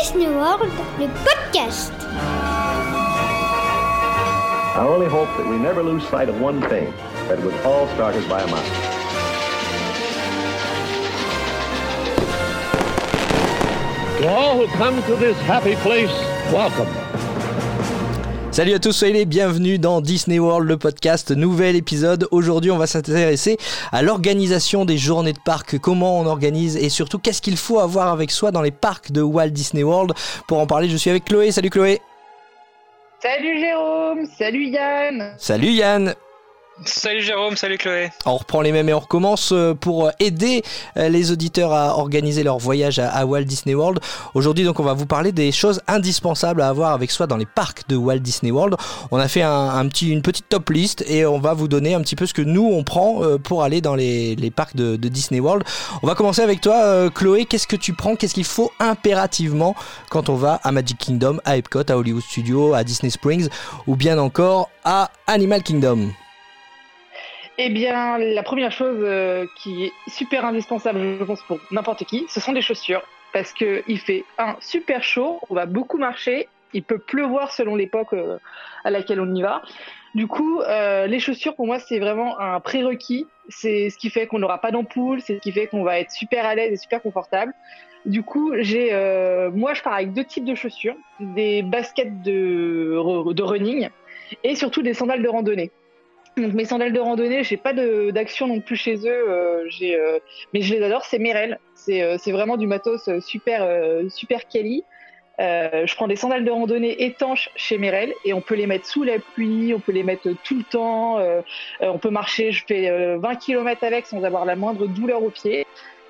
Disney World, le podcast. I only hope that we never lose sight of one thing, that it was all started by a mouse. To all who come to this happy place, welcome. Salut à tous, soyez les bienvenus dans Disney World, le podcast, nouvel épisode. Aujourd'hui, on va s'intéresser à l'organisation des journées de parc, comment on organise et surtout qu'est-ce qu'il faut avoir avec soi dans les parcs de Walt Disney World. Pour en parler, je suis avec Chloé. Salut Chloé. Salut Jérôme, salut Yann. Salut Yann. Salut Jérôme, salut Chloé. On reprend les mêmes et on recommence euh, pour aider euh, les auditeurs à organiser leur voyage à Walt Disney World. Aujourd'hui, donc, on va vous parler des choses indispensables à avoir avec soi dans les parcs de Walt Disney World. On a fait une petite top list et on va vous donner un petit peu ce que nous on prend euh, pour aller dans les, parcs de, Disney World. On va commencer avec toi, Chloé. Qu'est-ce que tu prends? Qu'est-ce qu'il faut impérativement quand on va à Magic Kingdom, à Epcot, à Hollywood Studios, à Disney Springs ou bien encore à Animal Kingdom? Eh bien, la première chose euh, qui est super indispensable, je pense, pour n'importe qui, ce sont des chaussures. Parce qu'il fait un super chaud, on va beaucoup marcher, il peut pleuvoir selon l'époque euh, à laquelle on y va. Du coup, euh, les chaussures, pour moi, c'est vraiment un prérequis. C'est ce qui fait qu'on n'aura pas d'ampoule, c'est ce qui fait qu'on va être super à l'aise et super confortable. Du coup, j'ai, moi, je pars avec deux types de chaussures, des baskets de, de running et surtout des sandales de randonnée. Donc mes sandales de randonnée, j'ai pas d'action non plus chez eux, euh, euh, mais je les adore. C'est Merrell, c'est euh, vraiment du matos super super quali. je prends des sandales de randonnée étanches chez Merrell et on peut les mettre sous la pluie, on peut les mettre tout le temps, on peut marcher. Je fais 20 km avec sans avoir la moindre douleur aux pieds.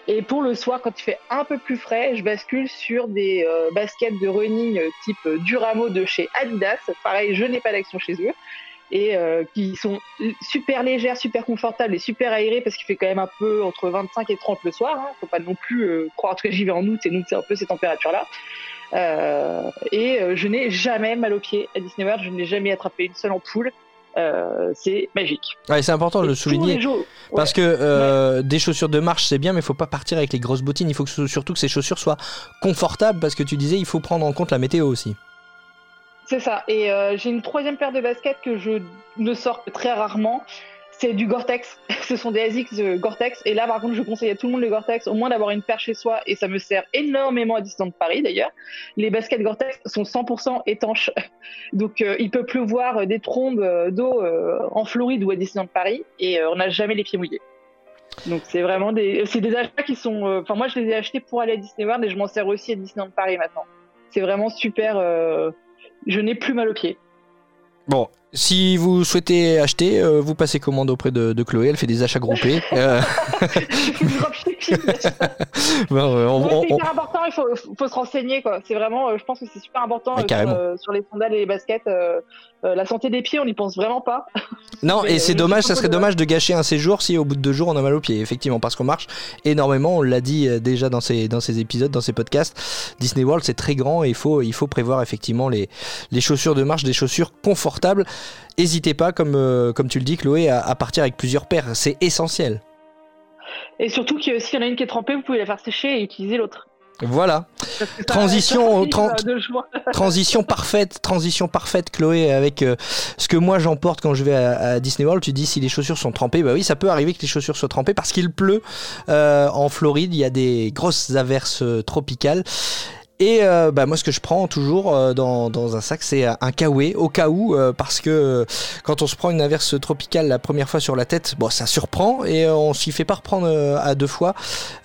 Et pour le soir, quand il fait un peu plus frais, je bascule sur des baskets de running type Duramo de chez Adidas. Pareil, je n'ai pas d'action chez eux et euh, qui sont super légères, super confortables et super aérées parce qu'il fait quand même un peu entre 25 et 30 le soir. Hein. Faut pas non plus euh, croire que j'y vais en août et nous c'est un peu ces températures-là. Euh, et je n'ai jamais mal aux pieds à Disney World. Je n'ai jamais attrapé une seule ampoule. Euh, c'est magique. Ouais, c'est important de le souligner parce que des chaussures de marche c'est bien, mais il faut pas partir avec les grosses bottines. Il faut que, surtout que ces chaussures soient confortables parce que tu disais il faut prendre en compte la météo aussi. C'est ça. Et euh, j'ai une troisième paire de baskets que je ne sors très rarement. C'est du Gore-Tex. Ce sont des ASICS Gore-Tex. Et là, par contre, je conseille à tout le monde le Gore-Tex, au moins d'avoir une paire chez soi. Et ça me sert énormément à distance de Paris, d'ailleurs. Les baskets Gore-Tex sont 100% étanches. Donc, euh, il peut pleuvoir des trombes euh, d'eau en Floride ou à Disneyland Paris. Et on n'a jamais les pieds mouillés. Donc, c'est vraiment des, des achats qui sont, enfin, moi, je les ai achetés pour aller à Disney World et je m'en sers aussi à Disneyland Paris maintenant. C'est vraiment super, je n'ai plus mal aux pieds. Bon, si vous souhaitez acheter, euh, vous passez commande auprès de, Chloé, elle fait des achats groupés. euh... bon, c'est hyper important, il faut, se renseigner. C'est vraiment, euh, je pense que c'est super important euh, sur, les sandales et les baskets. la santé des pieds, on n'y pense vraiment pas. Non, et c'est dommage, ça serait dommage de gâcher un séjour si au bout de deux jours on a mal aux pieds, effectivement, parce qu'on marche énormément, on l'a dit déjà dans ces, dans ces épisodes, dans ces podcasts. Disney World, c'est très grand et il faut, il faut prévoir effectivement les, les chaussures de marche, des chaussures confortables. N'hésitez pas, comme, euh, comme tu le dis, Chloé, à, partir avec plusieurs paires. C'est essentiel. Et surtout que s'il y en a une qui est trempée, vous pouvez la faire sécher et utiliser l'autre. Voilà. Transition, transition parfaite, transition parfaite, Chloé, avec euh, ce que moi j'emporte quand je vais à, Disney World. Tu dis si les chaussures sont trempées, bah oui, ça peut arriver que les chaussures soient trempées parce qu'il pleut euh, en Floride. Il y a des grosses averses tropicales. Et euh, bah, moi, ce que je prends toujours euh, dans, un sac, c'est un kawaii, au cas où, euh, parce que quand on se prend une averse tropicale la première fois sur la tête, bon, ça surprend et on s'y fait pas reprendre à deux fois.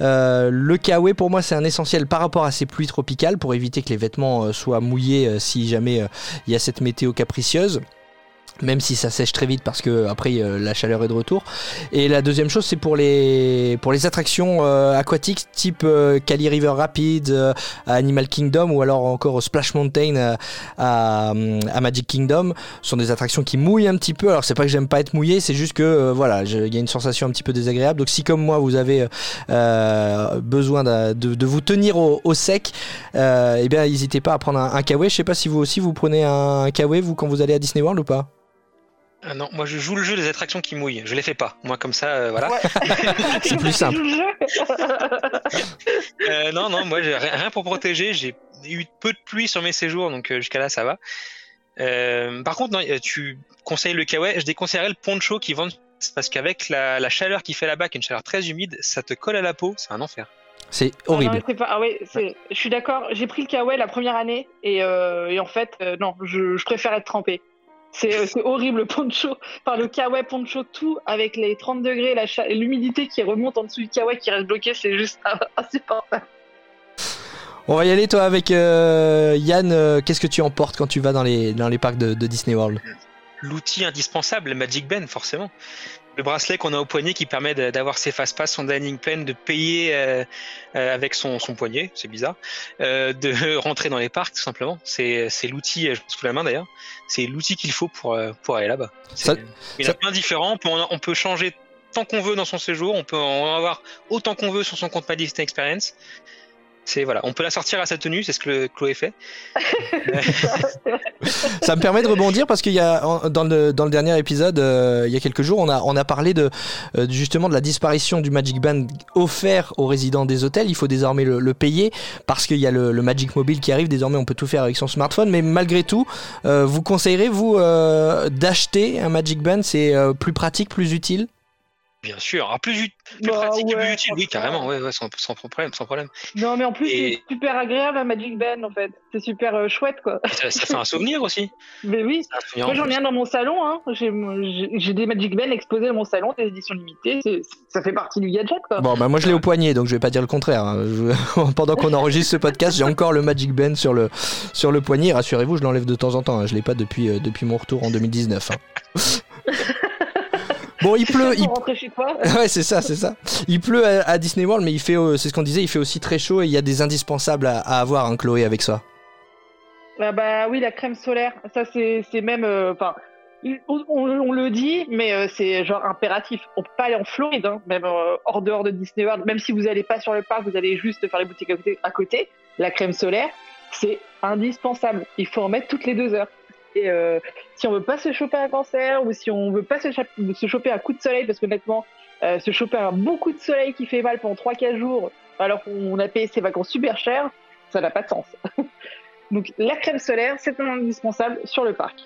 le kawaii, pour moi, c'est un essentiel par rapport à ces pluies tropicales pour éviter que les vêtements soient mouillés si jamais il y a cette météo capricieuse même si ça sèche très vite parce que après la chaleur est de retour. Et la deuxième chose c'est pour les pour les attractions euh, aquatiques type euh, Cali River Rapids, euh, Animal Kingdom ou alors encore Splash Mountain à, Magic Kingdom, ce sont des attractions qui mouillent un petit peu. Alors c'est pas que j'aime pas être mouillé, c'est juste que voilà, il y a une sensation un petit peu désagréable. Donc si comme moi vous avez besoin de, de, vous tenir au, au sec, eh bien n'hésitez pas à prendre un, un Je sais pas si vous aussi vous prenez un, un vous quand vous allez à Disney World ou pas. Ah non, moi je joue le jeu des attractions qui mouillent. Je les fais pas. Moi comme ça, euh, voilà. c'est plus simple. euh, non, non, moi j'ai rien pour protéger. J'ai eu peu de pluie sur mes séjours, donc euh, jusqu'à là ça va. Euh, par contre, non, tu conseilles le kawaii. Je déconseillerais le poncho qui vend parce qu'avec la, la, chaleur qui fait là-bas, qui est une chaleur très humide, ça te colle à la peau. C'est un enfer. C'est horrible. Ah, ah ouais, je suis d'accord. J'ai pris le kawaii la première année et, et en fait, non, je, je préfère être trempé. C'est horrible le poncho, enfin le kawaii poncho, tout avec les 30 degrés l'humidité qui remonte en dessous du kawaii qui reste bloqué, c'est juste insupportable. On va y aller toi avec euh, Yann. Euh, qu'est-ce que tu emportes quand tu vas dans les, dans les parcs de, de Disney World? L'outil indispensable, le Magic Band, forcément le bracelet qu'on a au poignet qui permet d'avoir ses fast-pass, son dining plan, de payer euh, euh, avec son, son poignet, c'est bizarre, euh, de rentrer dans les parcs tout simplement. C'est l'outil, sous la main d'ailleurs, c'est l'outil qu'il faut pour, pour aller là-bas. Il y en a plein différents, on peut, on peut changer tant qu'on veut dans son séjour, on peut en avoir autant qu'on veut sur son compte Magic Experience. C'est voilà, on peut la sortir à sa tenue, c'est ce que Chloé fait. ça me permet de rebondir parce qu'il y a dans le, dans le dernier épisode, euh, il y a quelques jours, on a, on a parlé de euh, justement de la disparition du Magic Band offert aux résidents des hôtels. Il faut désormais le, payer parce qu'il y a le, Magic Mobile qui arrive. Désormais, on peut tout faire avec son smartphone. Mais malgré tout, euh, vous conseillerez vous d'acheter un Magic Band? C'est plus pratique, plus utile? Bien sûr, en plus, plus bah pratique et plus utile, oui, carrément, ouais, ouais, sans, sans, problème, sans problème. Non, mais en plus, c'est super agréable la Magic Band, en fait. C'est super euh, chouette, quoi. Ça, fait un souvenir aussi. Mais oui. Moi, j'en ai un dans mon salon, hein. J'ai des Magic Band exposés dans mon salon, des éditions limitées. Ça fait partie du gadget, quoi. Bon, bah, moi, je l'ai au poignet, donc je vais pas dire le contraire. Hein. Pendant qu'on enregistre ce podcast, j'ai encore le Magic Band sur le, sur le poignet. Rassurez-vous, je l'enlève de temps en temps. Hein. Je l'ai pas depuis, euh, depuis mon retour en 2019. Bon, il pleut. Il... Chez toi ouais, c'est ça, c'est ça. Il pleut à, Disney World, mais il fait, euh, c'est ce qu'on disait, il fait aussi très chaud et il y a des indispensables à, avoir, hein, Chloé, avec ça. Ah bah oui, la crème solaire, ça c'est même, euh, enfin, on, le dit, mais euh, c'est genre impératif. On peut pas aller en Floride, hein, même hors dehors de Disney World, même si vous n'allez pas sur le parc, vous allez juste faire les boutiques à côté. À côté la crème solaire, c'est indispensable. Il faut en mettre toutes les deux heures. Et euh, si on veut pas se choper un cancer ou si on veut pas se, choper un coup de soleil, parce qu'honnêtement, euh, se choper un bon coup de soleil qui fait mal pendant 3-4 jours, alors qu'on a payé ses vacances super chères, ça n'a pas de sens. Donc la crème solaire, c'est un indispensable sur le parc.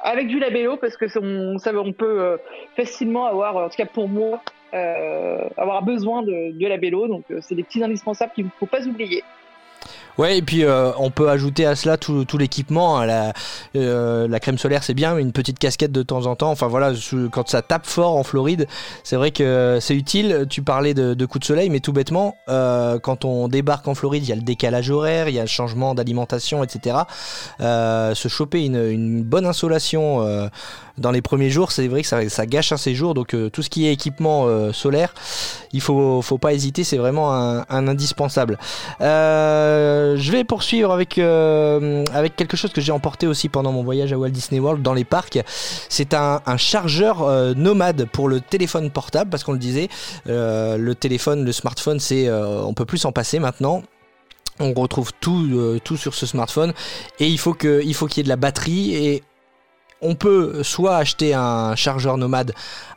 Avec du labello, parce que on peut euh, facilement avoir, en tout cas pour moi, euh, avoir besoin de, de labello. Donc c'est des petits indispensables qu'il ne faut pas oublier. Ouais, et puis euh, on peut ajouter à cela tout, l'équipement. Hein, la, euh, la, crème solaire, c'est bien, une petite casquette de temps en temps. Enfin voilà, quand ça tape fort en Floride, c'est vrai que c'est utile. Tu parlais de, coups de soleil, mais tout bêtement, euh, quand on débarque en Floride, il y a le décalage horaire, il y a le changement d'alimentation, etc. se choper une, bonne insolation dans les premiers jours, c'est vrai que ça, gâche un séjour. Donc tout ce qui est équipement solaire, il faut, faut pas hésiter, c'est vraiment un, un indispensable. Euh, je vais poursuivre avec, euh, avec quelque chose que j'ai emporté aussi pendant mon voyage à Walt Disney World dans les parcs. C'est un, chargeur euh, nomade pour le téléphone portable, parce qu'on le disait, le téléphone, le smartphone, c'est on peut plus s'en passer maintenant on retrouve tout, tout sur ce smartphone et il faut qu'il y ait de la batterie et on peut soit acheter un chargeur nomade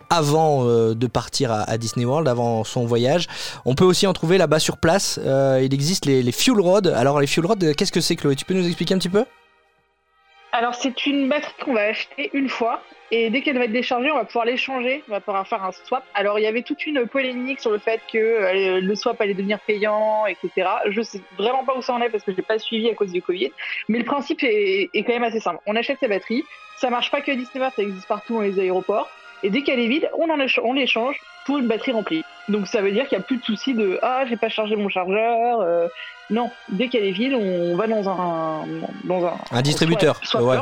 avant euh, de partir à, Disney World, avant son voyage. On peut aussi en trouver là-bas sur place. Euh, il existe les, fuel rods. Alors les fuel rods, euh, qu'est-ce que c'est Chloé? Tu peux nous expliquer un petit peu? Alors c'est une batterie qu'on va acheter une fois. Et dès qu'elle va être déchargée, on va pouvoir l'échanger, on va pouvoir faire un swap. Alors il y avait toute une polémique sur le fait que le swap allait devenir payant, etc. Je sais vraiment pas où ça en est parce que je l'ai pas suivi à cause du Covid. Mais le principe est, quand même assez simple. On achète sa batterie, ça marche pas que à Disney ça existe partout dans les aéroports. Et dès qu'elle est vide, on en on l'échange pour une batterie remplie. Donc ça veut dire qu'il n'y a plus de souci de ah j'ai pas chargé mon chargeur. Euh, non, dès qu'elle est vide, on va dans un dans un, un distributeur. ouais.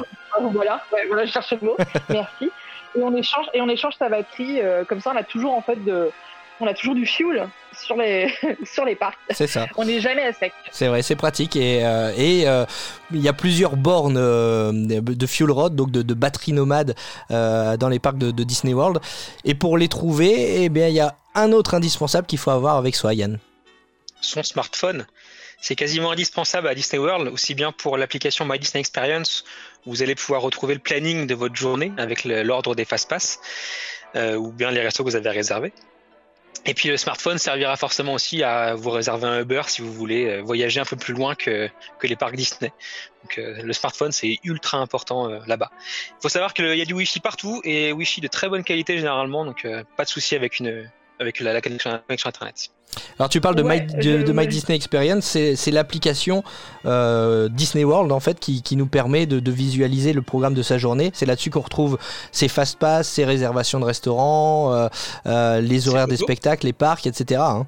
Voilà, voilà, je cherchais le mot. Merci. Et on échange et on échange sa batterie. Euh, comme ça, on a toujours en fait de on a toujours du fuel sur les, sur les parcs. C'est ça. On n'est jamais à sec. C'est vrai, c'est pratique. Et, euh, et euh, il y a plusieurs bornes euh, de fuel rod, donc de, de batteries nomades dans les parcs de, Disney World. Et pour les trouver, eh bien, il y a un autre indispensable qu'il faut avoir avec soi, Yann. Son smartphone. C'est quasiment indispensable à Disney World, aussi bien pour l'application My Disney Experience, où vous allez pouvoir retrouver le planning de votre journée avec l'ordre des fast-pass, euh, ou bien les restos que vous avez réservés. Et puis le smartphone servira forcément aussi à vous réserver un Uber si vous voulez euh, voyager un peu plus loin que, les parcs Disney. Donc euh, le smartphone c'est ultra important euh, là-bas. Il faut savoir qu'il y a du Wi-Fi partout et Wi-Fi de très bonne qualité généralement, donc pas de souci avec une avec la, connexion, internet. Alors tu parles de, My, de, My, Disney Experience, c'est l'application euh, Disney World en fait qui, qui nous permet de, de, visualiser le programme de sa journée. C'est là-dessus qu'on retrouve ses fast pass, ses réservations de restaurants, euh, euh, les horaires des spectacles, les parcs, etc. Hein.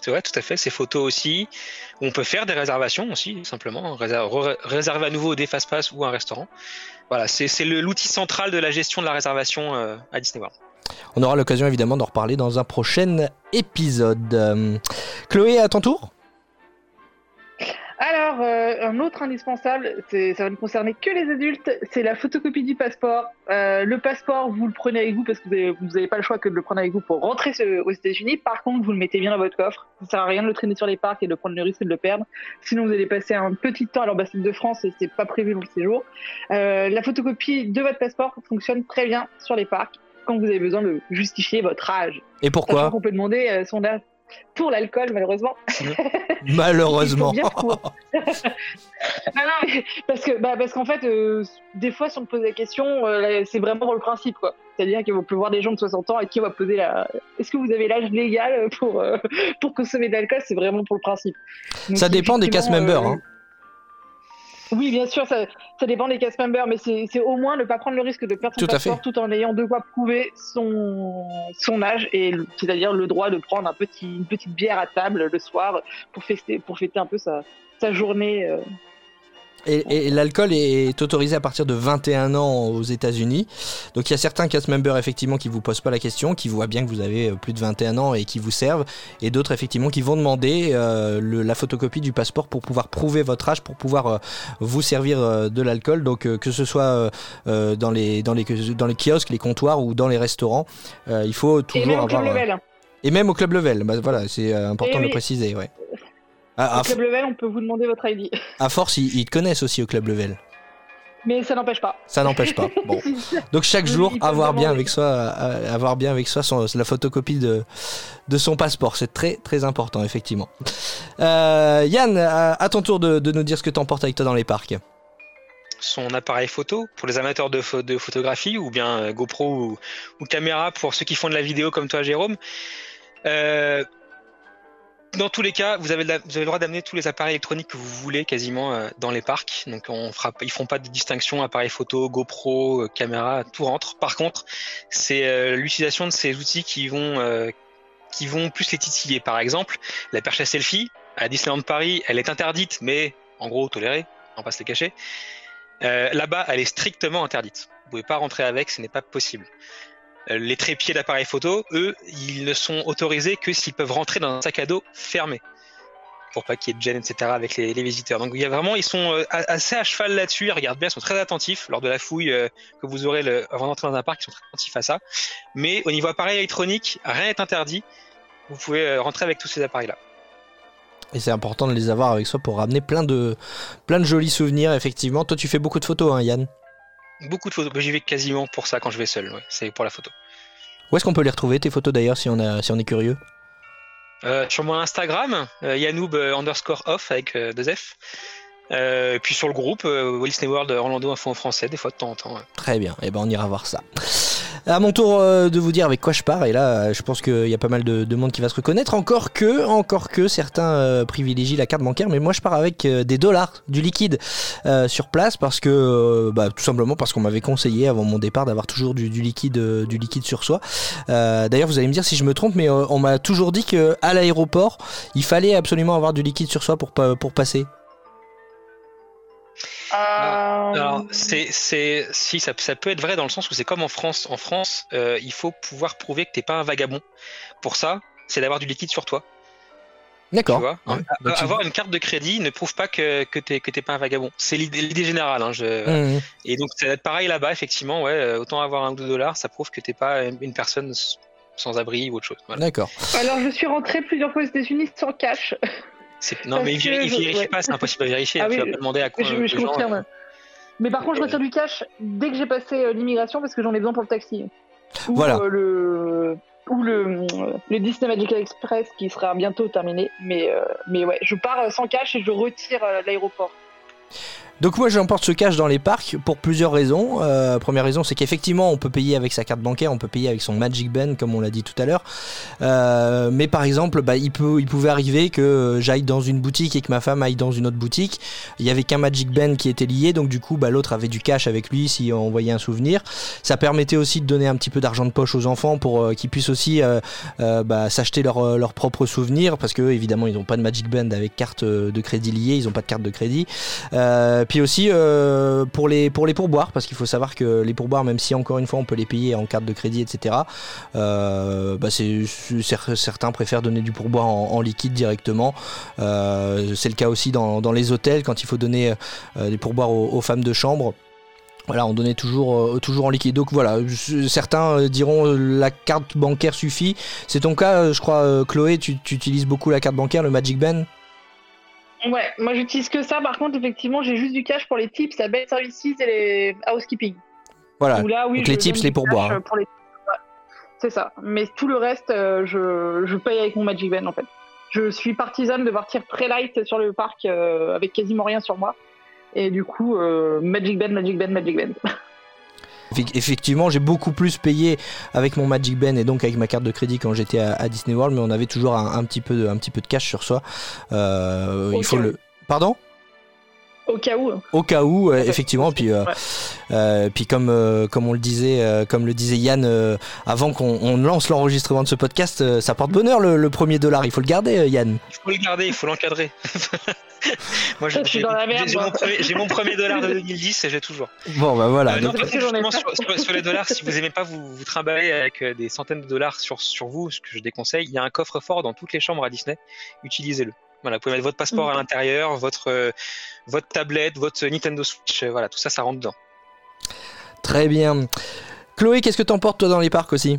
C'est vrai, tout à fait. Ces photos aussi. On peut faire des réservations aussi, simplement. Réserver à nouveau des fast pass ou un restaurant. Voilà, c'est l'outil central de la gestion de la réservation à Disney World. On aura l'occasion évidemment d'en reparler dans un prochain épisode. Euh, Chloé, à ton tour alors, euh, un autre indispensable, ça va ne concerner que les adultes, c'est la photocopie du passeport. Euh, le passeport, vous le prenez avec vous parce que vous n'avez pas le choix que de le prendre avec vous pour rentrer aux États-Unis. Par contre, vous le mettez bien dans votre coffre. Ça sert à rien de le traîner sur les parcs et de prendre le risque de le perdre. Sinon, vous allez passer un petit temps à l'ambassade de France et c'est pas prévu dans le séjour. la photocopie de votre passeport fonctionne très bien sur les parcs quand vous avez besoin de justifier votre âge. Et pourquoi On peut demander euh, son âge pour l'alcool, malheureusement. malheureusement. non, non, parce que bah, parce qu'en fait, euh, des fois, si on me pose la question, euh, c'est vraiment pour le principe, quoi. C'est-à-dire qu'on peut voir des gens de 60 ans et qui on va poser la. Est-ce que vous avez l'âge légal pour pour consommer de l'alcool? C'est vraiment pour le principe. ça dépend des cast members. Hein. Oui, bien sûr, ça, dépend des cast members, mais c'est au moins ne pas prendre le risque de perdre son passeport tout en ayant de quoi prouver son, son âge, et c'est-à-dire le droit de prendre un petit, une petite bière à table le soir pour fêter, pour fêter un peu sa, sa journée. Euh, et, l'alcool est autorisé à partir de 21 ans aux États-Unis. Donc il y a certains cast members effectivement qui vous posent pas la question, qui voient bien que vous avez euh, plus de 21 ans et qui vous servent, et d'autres effectivement qui vont demander euh, la photocopie du passeport pour pouvoir prouver votre âge, pour pouvoir euh, vous servir de l'alcool. Donc que ce soit dans les dans les dans les kiosques, les comptoirs ou dans les restaurants, il faut toujours et même avoir. Au club level. Et même au club level, bah, voilà, c'est important de le préciser, ouais. Ah, au club level, on peut vous demander votre ID. À force, ils, te connaissent aussi au club level. Mais ça n'empêche pas. Ça n'empêche pas. Bon. Donc chaque jour, avoir bien, avec soi, euh, avoir bien avec soi la photocopie de, de son passeport. C'est très très important, effectivement. Euh, Yann, à, ton tour de, nous dire ce que tu emportes avec toi dans les parcs. Son appareil photo pour les amateurs de, de photographie ou bien euh, GoPro ou, ou, caméra pour ceux qui font de la vidéo comme toi, Jérôme. Euh, dans tous les cas, vous avez, vous avez le droit d'amener tous les appareils électroniques que vous voulez quasiment euh, dans les parcs. Donc on fera, ils font pas de distinction appareil photo, GoPro, euh, caméra, tout rentre. Par contre, c'est euh, l'utilisation de ces outils qui vont qui vont plus les titiller. Par exemple, la perche à selfie à Disneyland Paris, elle est interdite, mais en gros tolérée. On va se les cacher. Là-bas, elle est strictement interdite. Vous pouvez pas rentrer avec, ce n'est pas possible. Euh, les trépieds d'appareil photo, eux, ils ne sont autorisés que s'ils peuvent rentrer dans un sac à dos fermé pour pas qu'il y ait de gêne, etc. avec les, visiteurs. Donc il y a vraiment, ils sont euh, assez à cheval là-dessus. Ils regardent bien, ils sont très attentifs lors de la fouille euh, que vous aurez avant d'entrer dans un parc. Ils sont très attentifs à ça. Mais au niveau appareil électronique, rien n'est interdit. Vous pouvez rentrer avec tous ces appareils-là. Et c'est important de les avoir avec soi pour ramener plein de, plein de jolis souvenirs, effectivement. Toi, tu fais beaucoup de photos, hein, Yann? Beaucoup de photos. J'y vais quasiment pour ça quand je vais seul. C'est pour la photo. Où est-ce qu'on peut les retrouver tes photos d'ailleurs si on a, si on est curieux? Euh, Sur mon Instagram, euh, Yanoub euh, underscore off avec deux F. Euh, puis sur le groupe Walt Disney World Orlando Info en français, des fois de temps en temps. Très bien, et eh ben on ira voir ça. À mon tour euh, de vous dire avec quoi je pars, et là euh, je pense qu'il y a pas mal de, monde qui va se reconnaître, encore que, encore que certains euh, privilégient la carte bancaire, mais moi je pars avec des dollars, du liquide sur place, parce que, bah, tout simplement parce qu'on m'avait conseillé avant mon départ d'avoir toujours du, liquide, du liquide sur soi. D'ailleurs vous allez me dire si je me trompe, mais on m'a toujours dit qu'à l'aéroport, il fallait absolument avoir du liquide sur soi pour, pour passer. Euh, alors, c'est, c'est, si ça, ça, peut être vrai dans le sens où c'est comme en France. En France, euh, il faut pouvoir prouver que t'es pas un vagabond. Pour ça, c'est d'avoir du liquide sur toi. D'accord. avoir une carte de crédit ne prouve pas que, que t'es que t'es pas un vagabond. C'est l'idée, générale. Hein, je... Mmh. Et donc c'est pareil là-bas, effectivement. Ouais, euh, autant avoir un ou deux dollars, ça prouve que t'es pas une personne sans abri ou autre chose. D'accord. Alors je suis rentré plusieurs fois aux États-Unis sans cash. Non, mais vérifie, pas, c'est impossible à vérifier. Ah tu vas pas demander à quoi. Je, je confirme. Mais par contre, je retire du cash dès que j'ai passé l'immigration parce que j'en ai besoin pour le taxi. Ou voilà. le ou le, le, Disney Magical Express qui sera bientôt terminé. Mais, mais ouais, je pars sans cash et je retire l'aéroport. Donc moi j'emporte ce cash dans les parcs pour plusieurs raisons. Euh, première raison c'est qu'effectivement on peut payer avec sa carte bancaire, on peut payer avec son Magic Band comme on l'a dit tout à l'heure. Euh, mais par exemple bah, il, pouvait arriver que j'aille dans une boutique et que ma femme aille dans une autre boutique. Il y avait qu'un Magic Band qui était lié donc du coup bah, l'autre avait du cash avec lui si on voyait un souvenir. Ça permettait aussi de donner un petit peu d'argent de poche aux enfants pour euh, qu'ils puissent aussi bah, s'acheter leurs leur propres souvenirs parce que évidemment ils n'ont pas de Magic Band avec carte de crédit liée, ils n'ont pas de carte de crédit. Puis aussi euh, pour, les, pour les pourboires, parce qu'il faut savoir que les pourboires, même si encore une fois on peut les payer en carte de crédit, etc., euh, bah certains préfèrent donner du pourboire en, liquide directement. Euh, c'est le cas aussi dans, les hôtels, quand il faut donner des pourboires aux, femmes de chambre. Voilà, on donnait toujours, toujours en liquide. Donc voilà, certains diront la carte bancaire suffit. C'est ton cas, je crois, Chloé, tu, utilises beaucoup la carte bancaire, le Magic Band? Ouais, moi j'utilise que ça. Par contre, effectivement, j'ai juste du cash pour les tips à Bed Services et les housekeeping. Voilà. Donc les tips, les pourboires. Pour les... C'est ça. Mais tout le reste, euh, je, je, paye avec mon Magic Band en fait. Je suis partisane de partir très light sur le parc euh, avec quasiment rien sur moi. Et du coup, euh, Magic Band, Magic Band, Magic Band. Effectivement, j'ai beaucoup plus payé avec mon Magic Band et donc avec ma carte de crédit quand j'étais à, Disney World, mais on avait toujours un, petit, peu de, un petit peu de cash sur soi. Euh, il faut le. Pardon? Au cas où. Au cas où, effectivement. Puis, euh, euh, puis comme, euh, comme on le disait, comme le disait Yann, avant qu'on lance l'enregistrement de ce podcast, ça porte bonheur le, premier dollar. Il faut le garder, Yann. Il faut le garder, il faut l'encadrer. Moi, j'ai mon, premier dollar de 2010 et j'ai toujours. Bon, bah voilà. sur, les dollars, si vous aimez pas vous, vous trimballer avec des centaines de dollars sur, sur vous, ce que je déconseille, il y a un coffre-fort dans toutes les chambres à Disney. Utilisez-le. Voilà, vous pouvez mettre votre passeport à mm. l'intérieur, votre, euh, votre tablette, votre Nintendo Switch, euh, voilà, tout ça, ça rentre dedans. Très bien. Chloé, qu'est-ce que t'emportes toi dans les parcs aussi?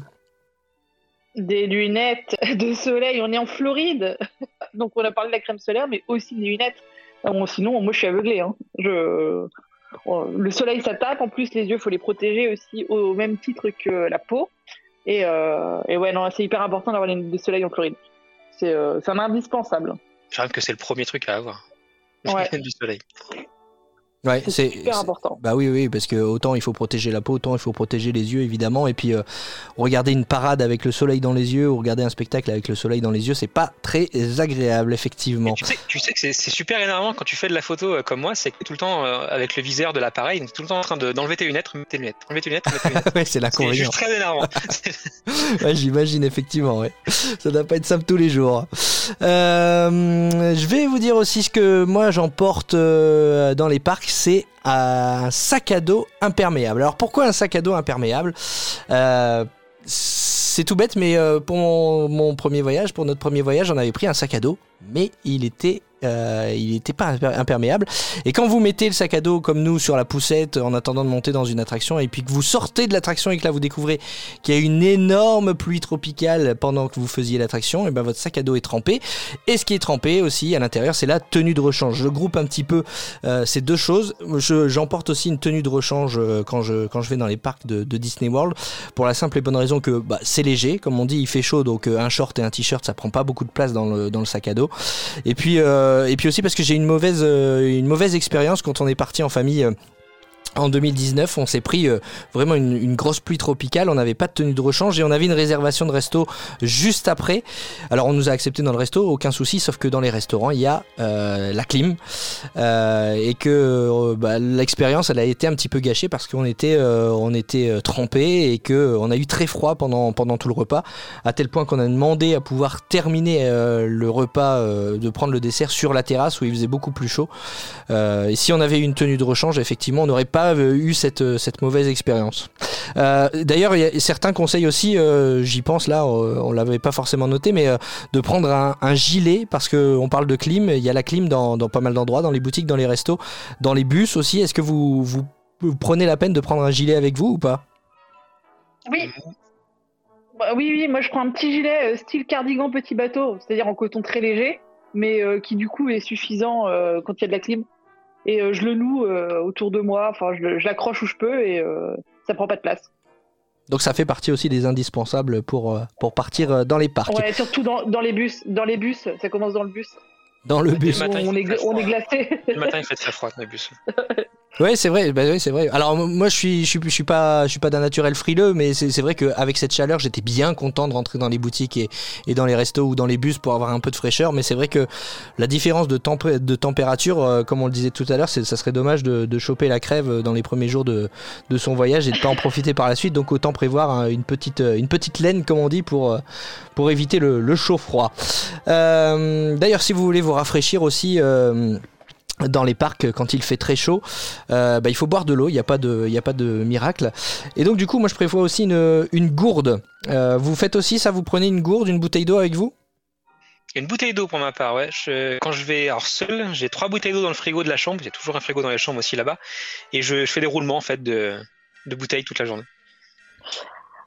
Des lunettes de soleil. On est en Floride, donc on a parlé de la crème solaire, mais aussi des lunettes. sinon, moi, je suis aveuglé. Hein. Je... Le soleil, ça tape. En plus, les yeux, faut les protéger aussi au même titre que la peau. Et, euh, et ouais, non, c'est hyper important d'avoir des lunettes de soleil en Floride. C'est un indispensable. Je que c'est le premier truc à avoir. Ouais. du soleil. Ouais, c'est super important. Bah oui, oui, parce que autant il faut protéger la peau, autant il faut protéger les yeux, évidemment. Et puis, euh, regarder une parade avec le soleil dans les yeux ou regarder un spectacle avec le soleil dans les yeux, c'est pas très agréable, effectivement. tu sais, tu sais que c'est super énervant quand tu fais de la photo euh, comme moi, c'est que tout le temps euh, avec le viseur de l'appareil, tout le temps en train d'enlever tes lunettes, tes lunettes, enlever tes lunettes, tes lunettes. ouais, c'est l'inconvénient. C'est très énervant. ouais, j'imagine, effectivement, ouais. Ça doit pas être simple tous les jours. je vais vous dire aussi ce que moi j'emporte dans les parcs, c'est un sac à dos imperméable. Alors pourquoi un sac à dos imperméable euh, C'est tout bête, mais euh, pour mon, premier voyage, pour notre premier voyage, on avait pris un sac à dos, mais il était euh, il n'était pas imperméable. Et quand vous mettez le sac à dos comme nous sur la poussette en attendant de monter dans une attraction et puis que vous sortez de l'attraction et que là vous découvrez qu'il y a une énorme pluie tropicale pendant que vous faisiez l'attraction, et ben votre sac à dos est trempé. Et ce qui est trempé aussi à l'intérieur, c'est la tenue de rechange. Je groupe un petit peu euh, ces deux choses. J'emporte aussi une tenue de rechange euh, quand je, quand je vais dans les parcs de, Disney World pour la simple et bonne raison que bah, c'est léger. Comme on dit, il fait chaud donc un short et un t-shirt ça prend pas beaucoup de place dans le, dans le sac à dos. Et puis euh, et puis aussi parce que j'ai une mauvaise, euh, une mauvaise expérience quand on est parti en famille euh, en 2019, on s'est pris euh, vraiment une, grosse pluie tropicale. On n'avait pas de tenue de rechange et on avait une réservation de resto juste après. Alors on nous a accepté dans le resto, aucun souci, sauf que dans les restaurants il y a euh, la clim euh, et que bah, l'expérience elle a été un petit peu gâchée parce qu'on était on était trempé et que on a eu très froid pendant pendant tout le repas, à tel point qu'on a demandé à pouvoir terminer le repas, de prendre le dessert sur la terrasse où il faisait beaucoup plus chaud. et si on avait eu une tenue de rechange, effectivement, on n'aurait pas eu cette, euh, cette mauvaise expérience. Euh, d'ailleurs, certains conseils aussi, euh, j'y pense là, on l'avait pas forcément noté, mais de prendre un, gilet parce qu'on parle de clim, il y a la clim dans, pas mal d'endroits, dans les boutiques, dans les restos, dans les bus aussi. Est-ce que vous, vous, prenez la peine de prendre un gilet avec vous ou pas? Oui. Bah, oui, oui, moi je prends un petit gilet style cardigan petit bateau, c'est-à-dire en coton très léger. mais qui du coup est suffisant quand il y a de la clim. Et je le noue autour de moi, enfin je, l'accroche où je peux et ça prend pas de place. Donc ça fait partie aussi des indispensables pour, pour partir dans les parcs. Ouais, surtout dans, dans les bus. Dans les bus, ça commence dans le bus. Dans le bus. on, est, on est glacé. Le matin, il fait très froid dans les bus. Ouais, c'est vrai. Bah, c'est vrai. Alors moi, je suis, je suis, je suis pas, je suis pas d'un naturel frileux, mais c'est vrai qu'avec cette chaleur, j'étais bien content de rentrer dans les boutiques et, et, dans les restos ou dans les bus pour avoir un peu de fraîcheur. Mais c'est vrai que la différence de, de température, euh, comme on le disait tout à l'heure, ça serait dommage de, de, choper la crève dans les premiers jours de, de son voyage et de pas en profiter par la suite. Donc autant prévoir une petite, une petite laine, comme on dit, pour euh, pour éviter le, le chaud froid. Euh, D'ailleurs, si vous voulez vous rafraîchir aussi. Euh, dans les parcs quand il fait très chaud, euh, bah, il faut boire de l'eau, il n'y a, pas de, a pas de miracle. Et donc du coup, moi je prévois aussi une, une gourde. Euh, vous faites aussi ça, vous prenez une gourde, une bouteille d'eau avec vous? Une bouteille d'eau pour ma part, ouais. quand je vais alors seul, j'ai trois bouteilles d'eau dans le frigo de la chambre. Il y a toujours un frigo dans les chambres aussi là-bas. Et je, fais des roulements en fait de, de bouteilles toute la journée.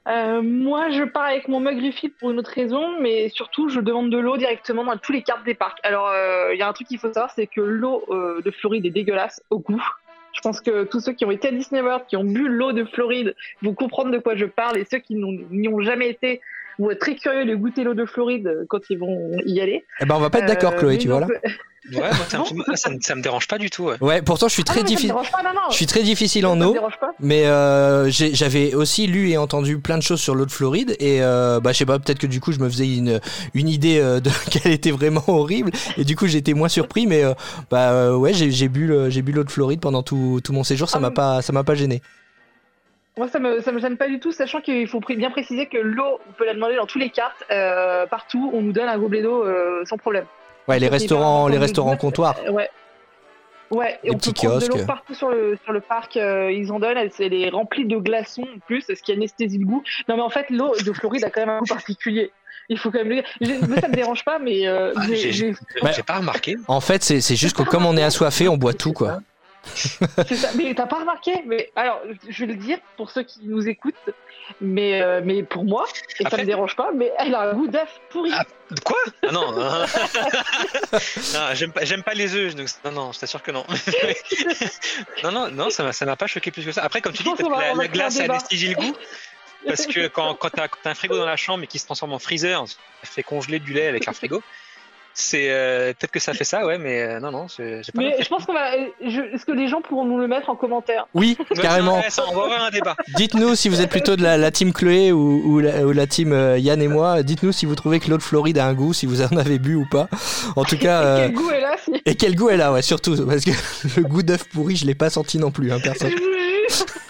Euh, moi, je pars avec mon mug refill pour une autre raison, mais surtout, je demande de l'eau directement dans tous les cartes des parcs. Alors, il euh, y a un truc qu'il faut savoir, c'est que l'eau euh, de Floride est dégueulasse au goût. Je pense que tous ceux qui ont été à Disney World, qui ont bu l'eau de Floride, vont comprendre de quoi je parle, et ceux qui n'y ont jamais été vont être très curieux de goûter l'eau de Floride quand ils vont y aller. Eh ben, on va pas être d'accord, Chloé, tu vois là. Ouais, moi, ça, me, ça, me dérange pas du tout. Ouais, pourtant je suis très difficile. Je suis très difficile en eau. Mais euh, j'avais aussi lu et entendu plein de choses sur l'eau de Floride et euh, bah je sais pas, peut-être que du coup je me faisais une une idée euh, de qu'elle était vraiment horrible et du coup j'étais moins surpris. Mais euh, bah euh, ouais, j'ai bu j'ai bu l'eau de Floride pendant tout, tout mon séjour. Ça m'a ah, pas ça m'a pas gêné. Moi, ça me, ça me gêne pas du tout, sachant qu'il faut bien préciser que l'eau, on peut la demander dans tous les cartes, partout, on nous donne un gobelet d'eau sans problème. Ouais, les restaurants, les restaurants comptoirs. Ouais. Ouais, et on peut prendre de l'eau partout sur le, sur le parc, euh, ils en donnent, elle, est remplie de glaçons en plus, ce qui anesthésie le goût. Non mais en fait, l'eau de Floride a quand même un goût particulier. Il faut quand même le dire. Mais ça me dérange pas, mais euh, ah, j'ai pas remarqué. En fait, c'est juste que comme on est assoiffé, on boit tout, quoi. Ça. Mais t'as pas remarqué Mais alors, je vais le dire pour ceux qui nous écoutent, mais, euh, mais pour moi, et ça me dérange pas, mais elle a un goût d'œuf pourri. Ah, quoi? Ah Non, non, j'aime pas, pas les œufs, donc non, non, je t'assure que non. non, non, non, ça m'a pas choqué plus que ça. Après, comme tu dis, la, glace a le goût. Parce que quand, quand t'as as un frigo dans la chambre et qui se transforme en freezer, ça fait congeler du lait avec un frigo. C'est euh, peut-être que ça fait ça, ouais, mais euh, non, non, c'est pas. Mais je pense qu'on va. Est-ce que les gens pourront nous le mettre en commentaire? Oui, carrément. on va avoir un débat. Dites-nous si vous êtes plutôt de la, team Chloé ou, ou, la, team euh, Yann et moi. Dites-nous si vous trouvez que l'eau de Floride a un goût, si vous en avez bu ou pas. En tout cas. et quel goût est là Et quel goût est là, ouais, surtout parce que le goût d'œuf pourri, je l'ai pas senti non plus, hein, personne.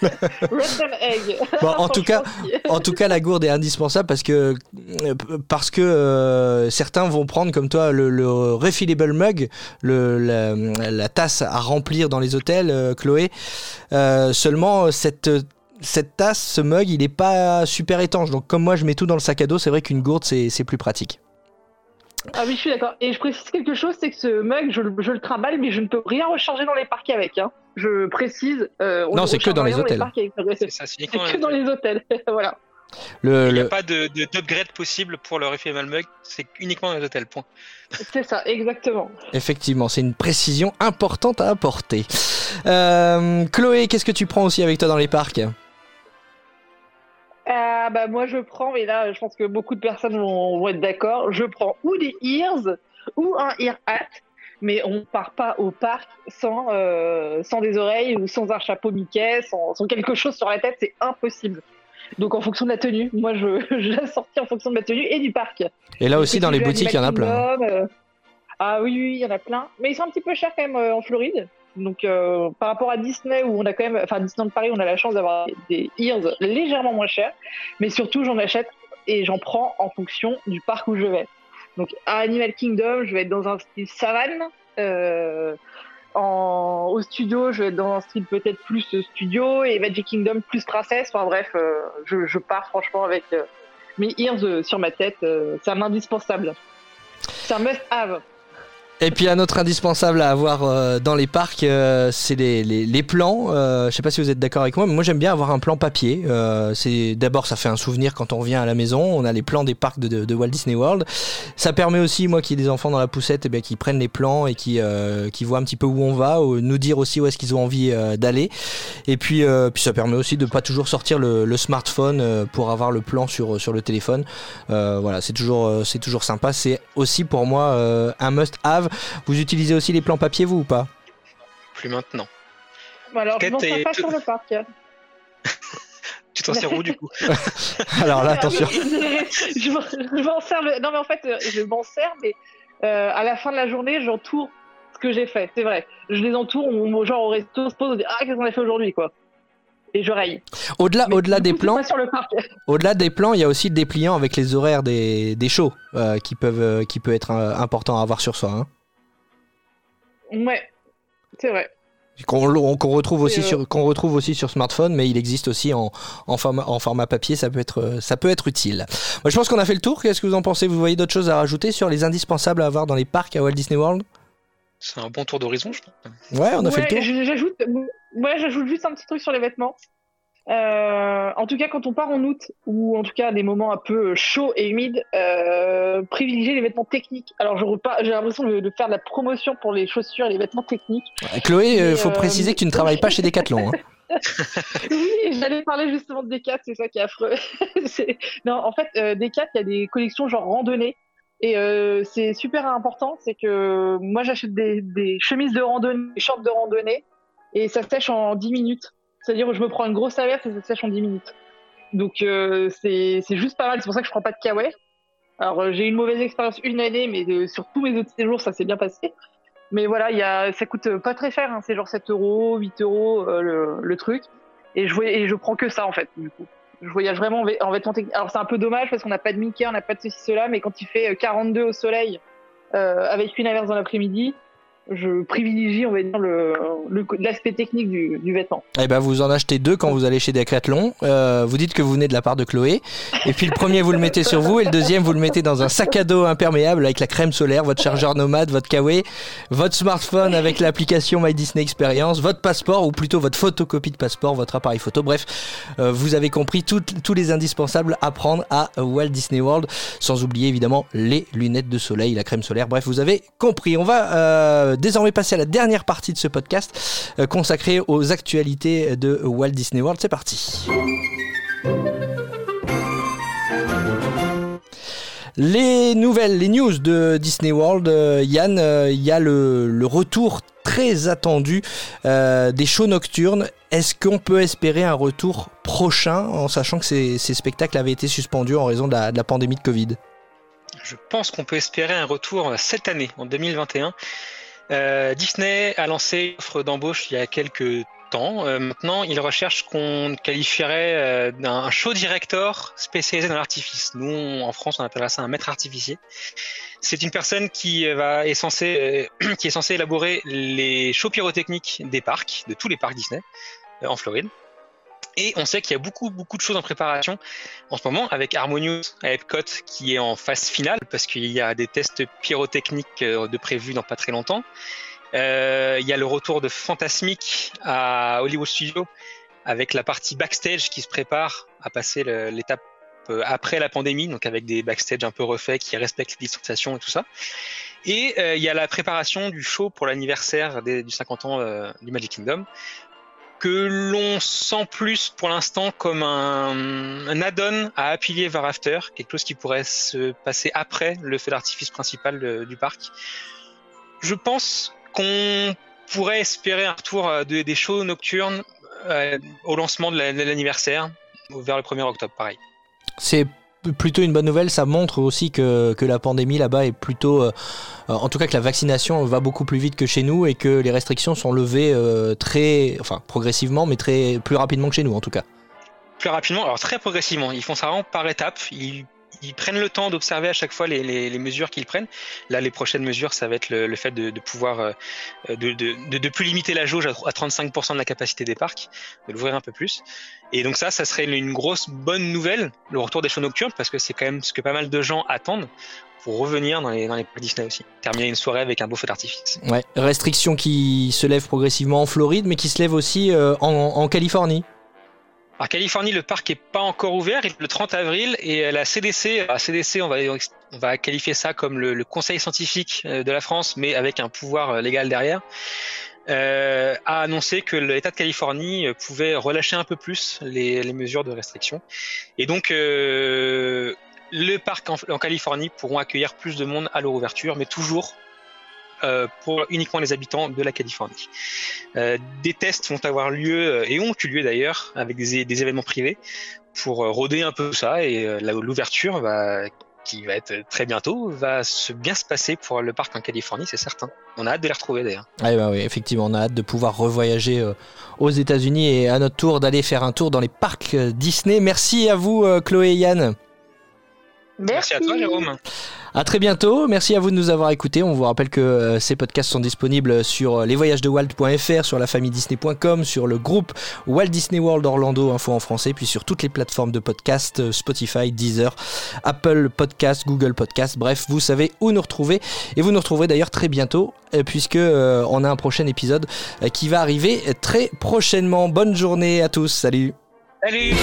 Bon, en tout cas, en tout cas, la gourde est indispensable parce que parce que euh, certains vont prendre comme toi le, le refillable mug, le, la, tasse à remplir dans les hôtels, euh, Chloé. Euh, seulement cette cette tasse, ce mug, il est pas super étanche. Donc comme moi, je mets tout dans le sac à dos, c'est vrai qu'une gourde c'est plus pratique. Ah oui, je suis d'accord. Et je précise quelque chose, c'est que ce mug, je, je, le trimballe, mais je ne peux rien recharger dans les parcs avec. Hein je précise. Euh, non, c'est que dans les hôtels. C'est que dans les hôtels. voilà. Le, Il n'y a pas d'upgrade de, possible pour le Refill Mug, c'est uniquement dans les hôtels, point. C'est ça, exactement. Effectivement, c'est une précision importante à apporter. Euh, Chloé, qu'est-ce que tu prends aussi avec toi dans les parcs? Euh, bah, Moi, je prends, mais là, je pense que beaucoup de personnes vont, vont être d'accord, je prends ou des ears ou un ear hat mais on part pas au parc sans, euh, sans des oreilles ou sans un chapeau Mickey, sans, sans quelque chose sur la tête, c'est impossible. Donc en fonction de la tenue, moi je, je sorti en fonction de ma tenue et du parc. Et là aussi dans les boutiques, il y en a plein. Euh, ah oui, oui, il y en a plein. Mais ils sont un petit peu chers quand même euh, en Floride. Donc par rapport à Disney où on a quand même, enfin Disneyland Paris, on a la chance d'avoir des ears légèrement moins chers. Mais surtout, j'en achète et j'en prends en fonction du parc où je vais. Donc à Animal Kingdom, je vais être dans un style savane. Euh, au studio, je vais être dans un style peut-être plus studio et Magic Kingdom plus princesse. Enfin bref, euh, je, je, pars franchement avec euh, mes ears sur ma tête. c'est un indispensable. C'est un must-have. Et puis un autre indispensable à avoir euh, dans les parcs, euh, c'est les, les, plans. Euh, je sais pas si vous êtes d'accord avec moi, mais moi j'aime bien avoir un plan papier. c'est d'abord ça fait un souvenir quand on revient à la maison. On a les plans des parcs de, de, Walt Disney World. Ça permet aussi moi qui ai des enfants dans la poussette, et eh prennent les plans et qui qui voient un petit peu où on va, ou nous dire aussi où est-ce qu'ils ont envie d'aller. Et puis puis ça permet aussi de pas toujours sortir le, le smartphone pour avoir le plan sur sur le téléphone. voilà, c'est toujours c'est toujours sympa. C'est aussi pour moi un must have vous utilisez aussi les plans papier, vous ou pas? Plus maintenant. alors, je m'en sers pas sur le parc. tu t'en sers où du coup? Alors là, attention. je m'en sers. Non, mais en fait, euh, je m'en sers, mais euh, à la fin de la journée, j'entoure ce que j'ai fait. C'est vrai. Je les entoure, on, genre au resto, se pose, on dit Ah, qu'est-ce qu'on a fait aujourd'hui, quoi? Et je raye. Au-delà, au-delà des plans, au-delà des plans, il y a aussi le dépliant avec les horaires des, des shows euh, qui peuvent, qui peut être important à avoir sur soi. Hein. Ouais, c'est vrai. Qu'on retrouve aussi sur qu'on retrouve aussi sur smartphone, mais il existe aussi en, en, format, en format papier. Ça peut être ça peut être utile. Moi, je pense qu'on a fait le tour. Qu'est-ce que vous en pensez? Vous voyez d'autres choses à rajouter sur les indispensables à avoir dans les parcs à Walt Disney World? C'est un bon tour d'horizon, je pense. Ouais, on a fait le tour. J'ajoute, ouais, j'ajoute juste un petit truc sur les vêtements. Euh, en tout cas, quand on part en août, ou en tout cas des moments un peu chauds et humides, euh, privilégier les vêtements techniques. Alors, j'ai l'impression de, faire de la promotion pour les chaussures et les vêtements techniques. Chloé, il faut euh, préciser que tu ne travailles pas chez Decathlon. Hein. oui, j'allais parler justement de Decat, c'est ça qui est affreux. non, en fait, euh, Decat, il y a des collections genre randonnée. Et c'est super important, c'est que moi j'achète des, des, chemises de randonnée, des shorts de randonnée, et ça sèche en 10 minutes. C'est-à-dire je me prends une grosse averse et ça sèche en 10 minutes. Donc euh, c'est juste pas mal. C'est pour ça que je prends pas de kawaii. Alors euh, j'ai eu une mauvaise expérience une année, mais euh, sur tous mes autres séjours, ça s'est bien passé. Mais voilà, y a, ça coûte pas très cher. Hein. C'est genre 7 euros, 8 euros le, truc. Et je, et je prends que ça en fait, du coup. Je voyage vraiment en vêtements techniques. Alors c'est un peu dommage parce qu'on n'a pas de Mickey, on n'a pas de ceci, cela, mais quand il fait 42 au soleil avec une averse dans l'après-midi, je privilégie, on va dire, l'aspect technique du, vêtement. Eh ben, vous en achetez deux quand vous allez chez Decathlon. Euh, vous dites que vous venez de la part de Chloé. Et puis le premier, vous le mettez sur vous. Et le deuxième, vous le mettez dans un sac à dos imperméable avec la crème solaire, votre chargeur nomade, votre Kawaii, votre smartphone avec l'application My Disney Experience, votre passeport, ou plutôt votre photocopie de passeport, votre appareil photo. Bref, euh, vous avez compris tous les indispensables à prendre à Walt Disney World. Sans oublier évidemment les lunettes de soleil, la crème solaire. Bref, vous avez compris. On va euh, désormais passer à la dernière partie de ce podcast euh, consacré aux actualités de Walt Disney World. C'est parti. Les nouvelles, les news de Disney World, euh, Yann, euh, il y a le, retour très attendu des shows nocturnes. Est-ce qu'on peut espérer un retour prochain en sachant que ces, spectacles avaient été suspendus en raison de la pandémie de Covid? Je pense qu'on peut espérer un retour cette année, en 2021. Euh, Disney a lancé une offre d'embauche il y a quelques temps. Euh, maintenant, il recherche qu'on qualifierait euh, d'un show director spécialisé dans l'artifice. Nous, en France, on appellera ça un maître artificier. C'est une personne qui va est censée qui est censée élaborer les shows pyrotechniques des parcs, de tous les parcs Disney en Floride. Et on sait qu'il y a beaucoup, beaucoup de choses en préparation en ce moment avec Harmonious à Epcot qui est en phase finale parce qu'il y a des tests pyrotechniques euh, de prévus dans pas très longtemps. Euh, il y a le retour de Fantasmic à Hollywood Studios avec la partie backstage qui se prépare à passer l'étape euh, après la pandémie, donc avec des backstage un peu refaits qui respectent les distanciations et tout ça. Et il y a la préparation du show pour l'anniversaire du 50 ans du Magic Kingdom, que l'on sent plus pour l'instant comme un, add-on à Happy Ever After, quelque chose qui pourrait se passer après le feu d'artifice principal du parc. Je pense qu'on pourrait espérer un retour euh, des shows nocturnes euh, au lancement de l'anniversaire, vers le 1er octobre, pareil. Plutôt une bonne nouvelle. Ça montre aussi que, que la pandémie là-bas est plutôt, euh, en tout cas que la vaccination va beaucoup plus vite que chez nous et que les restrictions sont levées euh, très, enfin progressivement, mais très plus rapidement que chez nous en tout cas. Plus rapidement, alors très progressivement. Ils font ça vraiment par étapes. Ils prennent le temps d'observer à chaque fois les, mesures qu'ils prennent. Là, les prochaines mesures, ça va être le, fait de, de pouvoir euh, de, de, plus limiter la jauge à, 35% de la capacité des parcs, de l'ouvrir un peu plus. Et donc ça, ça serait une grosse bonne nouvelle, le retour des shows nocturnes, parce que c'est quand même ce que pas mal de gens attendent pour revenir dans les, dans les Disney aussi. Terminer une soirée avec un beau feu d'artifice. Ouais, restrictions qui se lèvent progressivement en Floride, mais qui se lèvent aussi euh, en, en Californie. En Californie, le parc est pas encore ouvert, le 30 avril, et la CDC, la CDC, on va, on va qualifier ça comme le, conseil scientifique euh, de la France, mais avec un pouvoir euh, légal derrière, euh, a annoncé que l'État de Californie pouvait relâcher un peu plus les, mesures de restriction. Et donc, le parc en, en, Californie pourront accueillir plus de monde à leur ouverture, mais toujours euh, pour uniquement les habitants de la Californie. Euh, des tests vont avoir lieu euh, et ont eu lieu d'ailleurs avec des, des, événements privés pour rôder un peu ça et l'ouverture va qui va être très bientôt, va se bien se passer pour le parc en Californie, c'est certain. On a hâte de les retrouver d'ailleurs. Ah bah oui, effectivement, on a hâte de pouvoir revoyager aux États-Unis et à notre tour d'aller faire un tour dans les parcs Disney. Merci à vous, Chloé et Yann. Merci à toi, Jérôme. À très bientôt. Merci à vous de nous avoir écoutés. On vous rappelle que euh, ces podcasts sont disponibles sur euh, lesvoyagesdewalt.fr, sur lafamidisney.com, sur le groupe Walt Disney World Orlando Info en français, puis sur toutes les plateformes de podcasts, euh, Spotify, Deezer, Apple Podcasts, Google Podcasts. Bref, vous savez où nous retrouver. Et vous nous retrouverez d'ailleurs très bientôt, puisque on a un prochain épisode qui va arriver très prochainement. Bonne journée à tous. Salut. Salut.